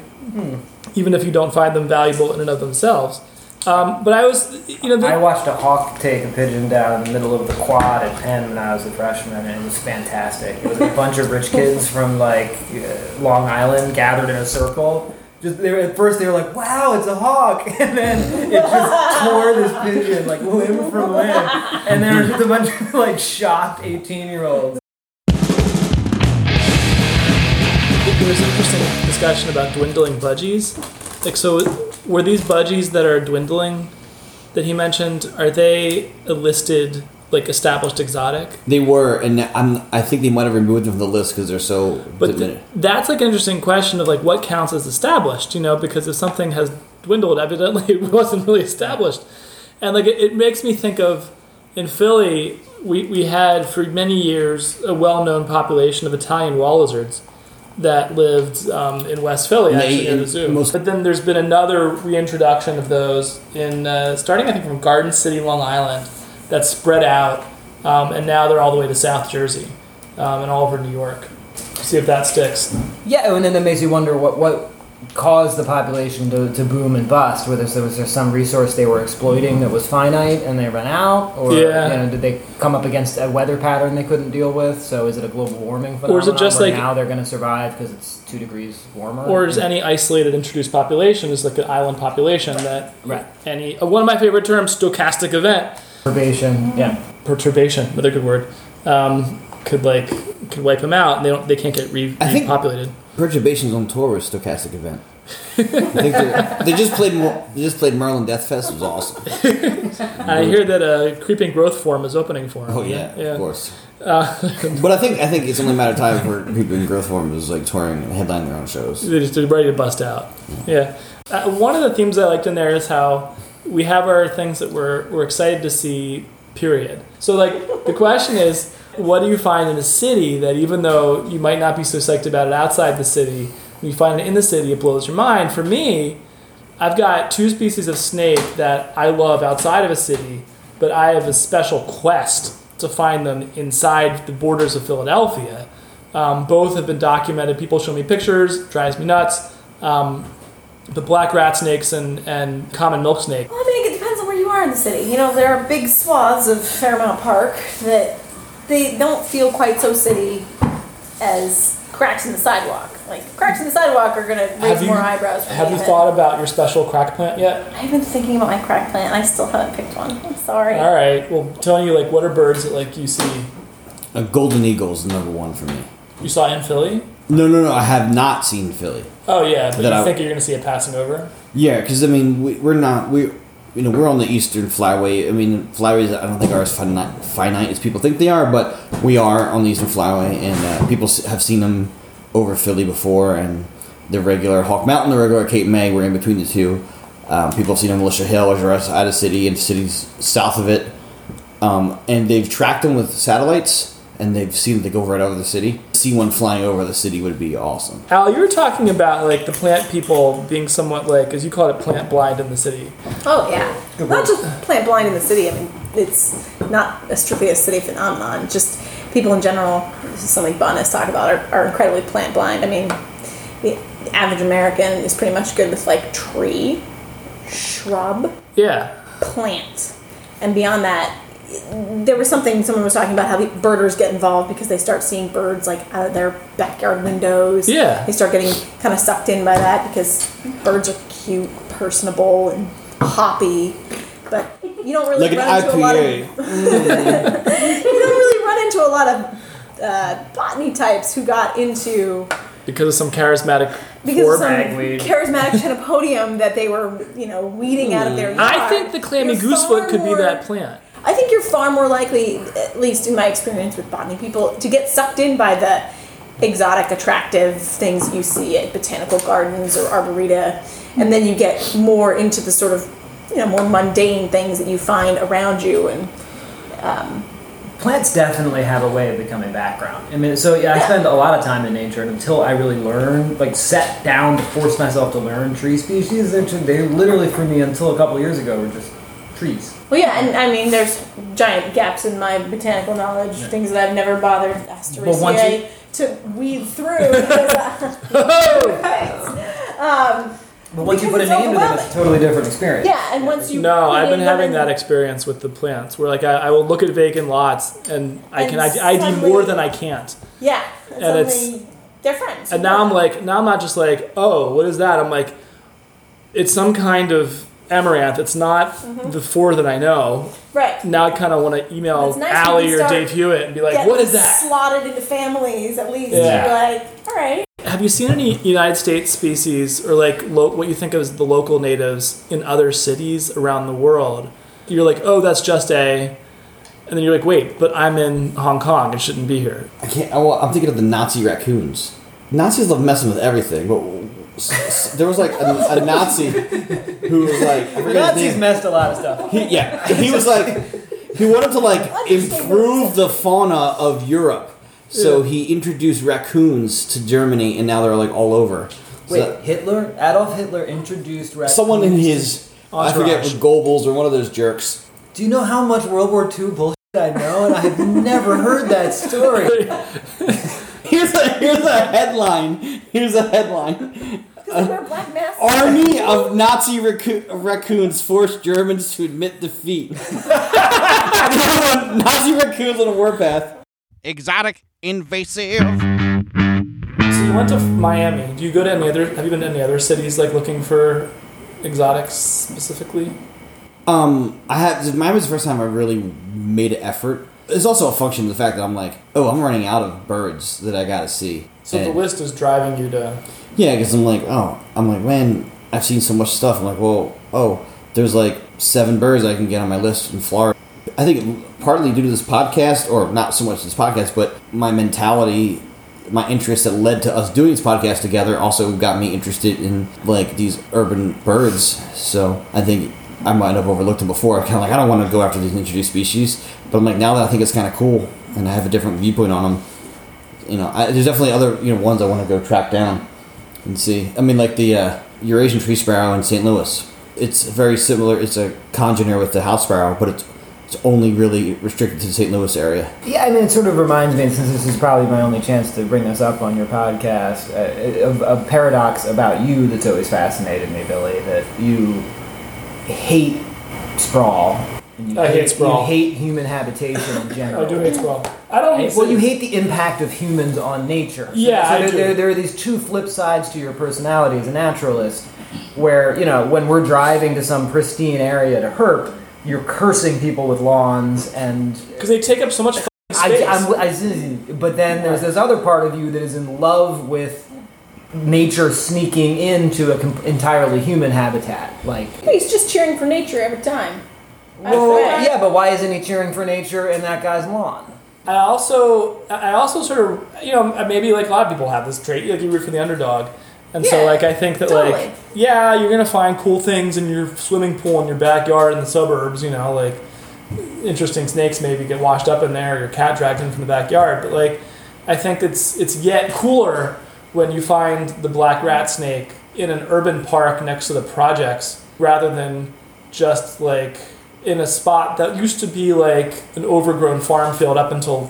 even if you don't find them valuable in and of themselves. Um, but I was, you know, the, I watched a hawk take a pigeon down in the middle of the quad at Penn when I was a freshman, and it was fantastic. It was a bunch of rich kids from like uh, Long Island gathered in a circle. Just they were, at first they were like, "Wow, it's a hawk," and then it just tore this pigeon like limb from limb, and there was just a bunch of like shocked eighteen-year-olds. there was an interesting discussion about dwindling budgies. Like, so were these budgies that are dwindling that he mentioned? Are they a listed like established exotic? They were, and I'm, I think they might have removed them from the list because they're so. But th- that's like an interesting question of like what counts as established, you know, because if something has dwindled, evidently it wasn't really established. And like it, it makes me think of in Philly, we, we had for many years a well known population of Italian wall lizards that lived um, in West Philly, And actually eat near the zoo. most- but then there's been another reintroduction of those in uh, starting I think from Garden City, Long Island, that's spread out, um, and now they're all the way to South Jersey um, and all over New York. See if that sticks. Yeah, and then that makes you wonder what what caused the population to, to boom and bust. Whether there was there some resource they were exploiting that was finite and they ran out, or Yeah. you know, did they come up against a weather pattern they couldn't deal with? So is it a global warming phenomenon? Or is it just where like- now they're going to survive because it's two degrees warmer? Or is any isolated introduced population is like an island population that Right. any uh, one of my favorite terms, stochastic event, perturbation? Yeah. perturbation, another good word, um, could like could wipe them out, and they don't they can't get re- I think- repopulated. Perturbations on tour was stochastic event. I think they, just played. They just played Merlin Death Fest. It was awesome. I hear that a creeping growth form is opening for them. Oh yeah, yeah. of course. Uh, But I think I think it's only a matter of time for people in growth form is like touring, headlining their own shows. They're just ready to bust out. Yeah. Uh, one of the themes I liked in there is how we have our things that we're, we're excited to see, period. So, like, the question is, what do you find in a city that even though you might not be so psyched about it outside the city, when you find it in the city, it blows your mind? For me, I've got two species of snake that I love outside of a city, but I have a special quest to find them inside the borders of Philadelphia. Um, both have been documented. People show me pictures, drives me nuts. Um, the black rat snakes and, and common milk snake. Well, I mean, it depends on where you are in the city. You know, there are big swaths of Fairmount Park that they don't feel quite so city as cracks in the sidewalk. Like cracks in the sidewalk are gonna raise you- more eyebrows. For Have me you than- thought about your special crack plant yet? I've been thinking about my crack plant. and I still haven't picked one. I'm sorry. All right. Well, telling you like what are birds that like you see A golden eagle is number one for me. you saw in Philly? No, no, no. I have not seen Philly. Oh yeah, but That you I- think you're gonna see it passing over? Yeah, because I mean, we, we're not we, you know, we're on the eastern flyway. I mean, flyways I don't think are as finite, finite as people think they are, but we are on the eastern flyway, and uh, people have seen them over Philly before, and the regular Hawk Mountain, the regular Cape May, we're in between the two. Um, people have seen them in Militia Hill, of city, and cities south of it, um, and they've tracked them with satellites, and they've seen that they go right over the city. See one flying over the city would be awesome. Al, you were talking about like the plant people being somewhat like, as you call it, plant blind in the city. Oh yeah, not just plant blind in the city. I mean, it's not a strictly a city phenomenon. Just people in general. This is something Bun has talked about. Are, are incredibly plant blind. I mean, the average American is pretty much good with like tree, shrub, Yeah. plant, and beyond that. There was something someone was talking about how the birders get involved because they start seeing birds like out of their backyard windows. Yeah. They start getting kind of sucked in by that because birds are cute, personable, and hoppy. But you don't really Like run into a lot of you don't really run into a lot of uh, botany types who got into Because of some charismatic because of some charismatic chenopodium that they were you know weeding out of their yard. I think the clammy goosefoot could be that plant. I think you're far more likely, at least in my experience with botany people, to get sucked in by the exotic, attractive things you see at botanical gardens or arboreta, and then you get more into the sort of, you know, more mundane things that you find around you. And um, Plants definitely have a way of becoming background. I mean, so yeah, I spend a lot of time in nature, and until I really learn, like, sat down to force myself to learn tree species, they're, they literally for me until a couple years ago were just trees. Well, yeah, and I mean, there's giant gaps in my botanical knowledge, things that I've never bothered But once Asteraceae to weed through. right. um, But once you put a name to them, it's a totally different experience. yeah, and once you No, I've been having that experience with the plants where like I, I will look at vacant lots and I And can ID, ID suddenly- more than I can't. Yeah, it's And it's- different. And now I'm like, now I'm not just like, oh, what is that? I'm like, it's some kind of amaranth. It's not Mm-hmm. the four that I know. right. Now I kind of want to email It's nice Allie or Dave Hewitt and be like, what is that? Slotted into families, at least. Yeah. You're like, all right. Have you seen any United States species or like lo- what you think of as the local natives in other cities around the world? You're like, oh, that's just a. And then you're like, wait, but I'm in Hong Kong. It shouldn't be here. I can't. I, well, I'm thinking of the Nazi raccoons. Nazis love messing with everything, but s- s- there was like a, a Nazi who was like, I The Nazis name. messed a lot of stuff. He, yeah, he was like, he wanted to like improve the fauna of Europe, so he introduced raccoons to Germany, and now they're like all over. So Wait, Hitler? Adolf Hitler introduced raccoons. someone in his, I forget, Entourage. was Goebbels or one of those jerks. Do you know how much World War II bullshit I know? And I have never heard that story. Here's a here's a headline. Here's a headline. Because they wear black masks. Army of Nazi raccoon, raccoons forced Germans to admit defeat. Nazi raccoons on a warpath. Exotic, invasive. So you went to Miami. Do you go to any other? Have you been to any other cities like looking for exotics specifically? Um, I have. Miami's the first time I really made an effort. It's also a function of the fact that I'm like, oh, I'm running out of birds that I gotta see. So the list is driving you to. Yeah, because I'm like, oh, I'm like, man, I've seen so much stuff. I'm like, well, oh, there's like seven birds I can get on my list in Florida. I think partly due to this podcast, or not so much this podcast, but my mentality, my interest that led to us doing this podcast together also got me interested in like these urban birds. So I think I might have overlooked them before. Kind of like, I don't want to go after these introduced species, but I'm like, now that I think it's kind of cool and I have a different viewpoint on them, you know, I, there's definitely other you know ones I want to go track down and see. I mean, like the uh, Eurasian tree sparrow in St. Louis. It's very similar. It's a congener with the house sparrow, but it's it's only really restricted to the St. Louis area. Yeah, I mean, it sort of reminds me, since this is probably my only chance to bring this up on your podcast, uh, of a paradox about you that's always fascinated me, Billy. That you hate sprawl. and You I hate sprawl. You hate human habitation in general. I do hate sprawl. I don't hate. Well, you hate the impact of humans on nature. Yeah, so I there, do. There, there are these two flip sides to your personality as a naturalist, where you know when we're driving to some pristine area to herp, you're cursing people with lawns and because they take up so much I, space. I'm, I, but then there's this other part of you that is in love with nature sneaking into a com- entirely human habitat. Like, He's just cheering for nature every time. well, bet. yeah, but why isn't he cheering for nature in that guy's lawn? I also, I also sort of, you know, maybe like a lot of people have this trait. Like you root for the underdog, and so Yeah, like I think that totally. like, yeah, you're gonna find cool things in your swimming pool in your backyard in the suburbs. You know, like interesting snakes maybe get washed up in there, or your cat dragged in from the backyard. But like, I think it's it's yet cooler when you find the black rat snake in an urban park next to the projects rather than just like in a spot that used to be like an overgrown farm field up until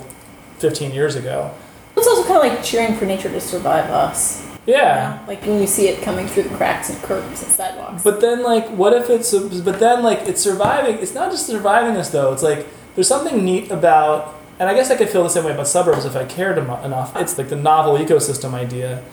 15 years ago. It's also kind of like cheering for nature to survive us. Yeah. Like when you see it coming through the cracks and curbs and sidewalks. But then, like, what if it's, but then, like, it's surviving. It's not just surviving us, though. It's like, there's something neat about, and I guess I could feel the same way about suburbs if I cared enough. It's like the novel ecosystem idea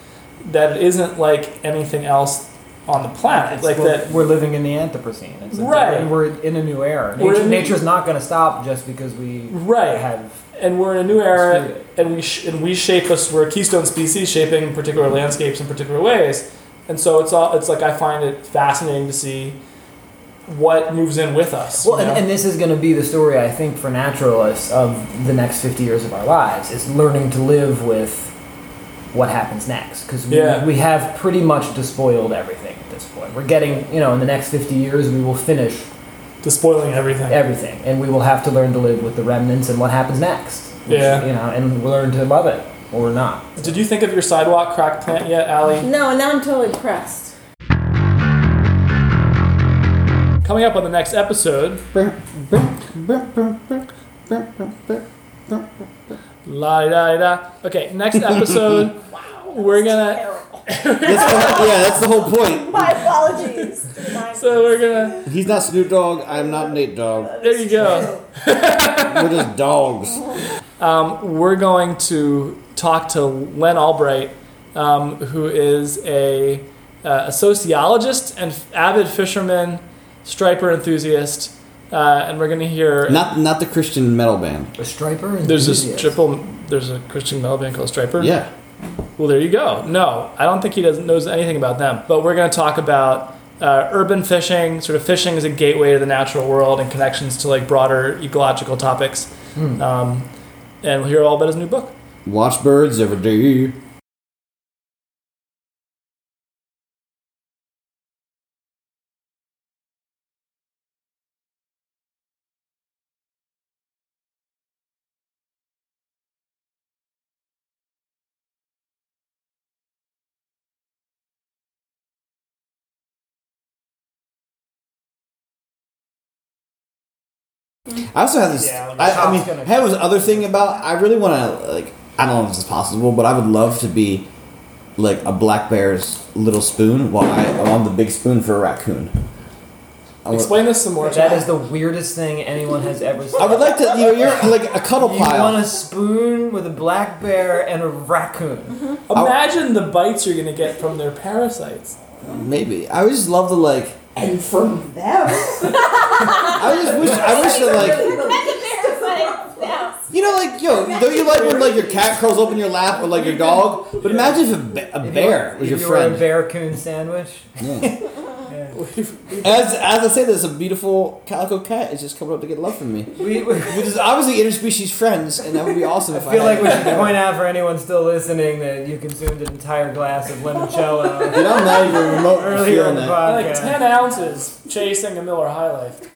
that it isn't like anything else on the planet. It's Like, Well, that, we're living in the Anthropocene. It's Right. and we're in a new era. Nature, nature's not going to stop just because we Right. have. and we're in a new era, and we sh- and we shape us. We're a keystone species, shaping particular landscapes in particular ways. And so it's all. It's like I find it fascinating to see what moves in with us. Well, you and, know? and this is going to be the story I think for naturalists of the next 50 years of our lives is learning to live with what happens next because we, Yeah. we have pretty much despoiled everything at this point. We're getting, you know, in the next 50 years we will finish despoiling everything. everything and we will have to learn to live with the remnants and what happens next. which, Yeah. You know, and learn to love it or not. Did you think of your sidewalk crack plant yet, Allie? no, and now I'm totally Coming up on the next episode, la da da. Okay, next episode, wow, we're gonna. That's the, yeah, that's the whole point. My apologies. So we're gonna. He's not Snoop Dogg. I'm not Nate Dogg. There you go. We're just dogs. Um, we're going to talk to Len Albright, um, who is a, uh, a sociologist and avid fisherman, striper enthusiast, uh, and we're going to hear. Not not the Christian metal band. A striper? Enthusiast? There's this enthusiast. triple. There's a Christian metal band called Stryper. Yeah. Well, there you go. No, I don't think he doesn't knows anything about them. But we're going to talk about uh, urban fishing, sort of fishing as a gateway to the natural world and connections to like broader ecological topics. Um, and we'll hear all about his new book. Watch birds every day. I also have this. Yeah, I, I mean, gonna- I have this other thing about. I really want to like. I don't know if this is possible, but I would love to be like a black bear's little spoon while I, I'm the big spoon for a raccoon. I would, Explain this some more. That Chad. is the weirdest thing anyone has ever said. I would like to. You know, you're like a cuddle You pile. You want a spoon with a black bear and a raccoon. Imagine the bites you're going to get from their parasites. Maybe I would just love to like. And from them. I just wish. I wish that like. You know, like yo, don't you like when like your cat curls up in your lap or like your dog? But imagine if a, ba- a bear was if your you were a friend. bear-coon sandwich. As as I say, there's a beautiful calico cat is just coming up to get love from me. We, we, Which is obviously interspecies friends, and that would be awesome if I, I feel like we should point out for anyone still listening that you consumed an entire glass of limoncello Dude, I'm not even remote earlier in the that. Like podcast. 10 ounces chasing a Miller High Life.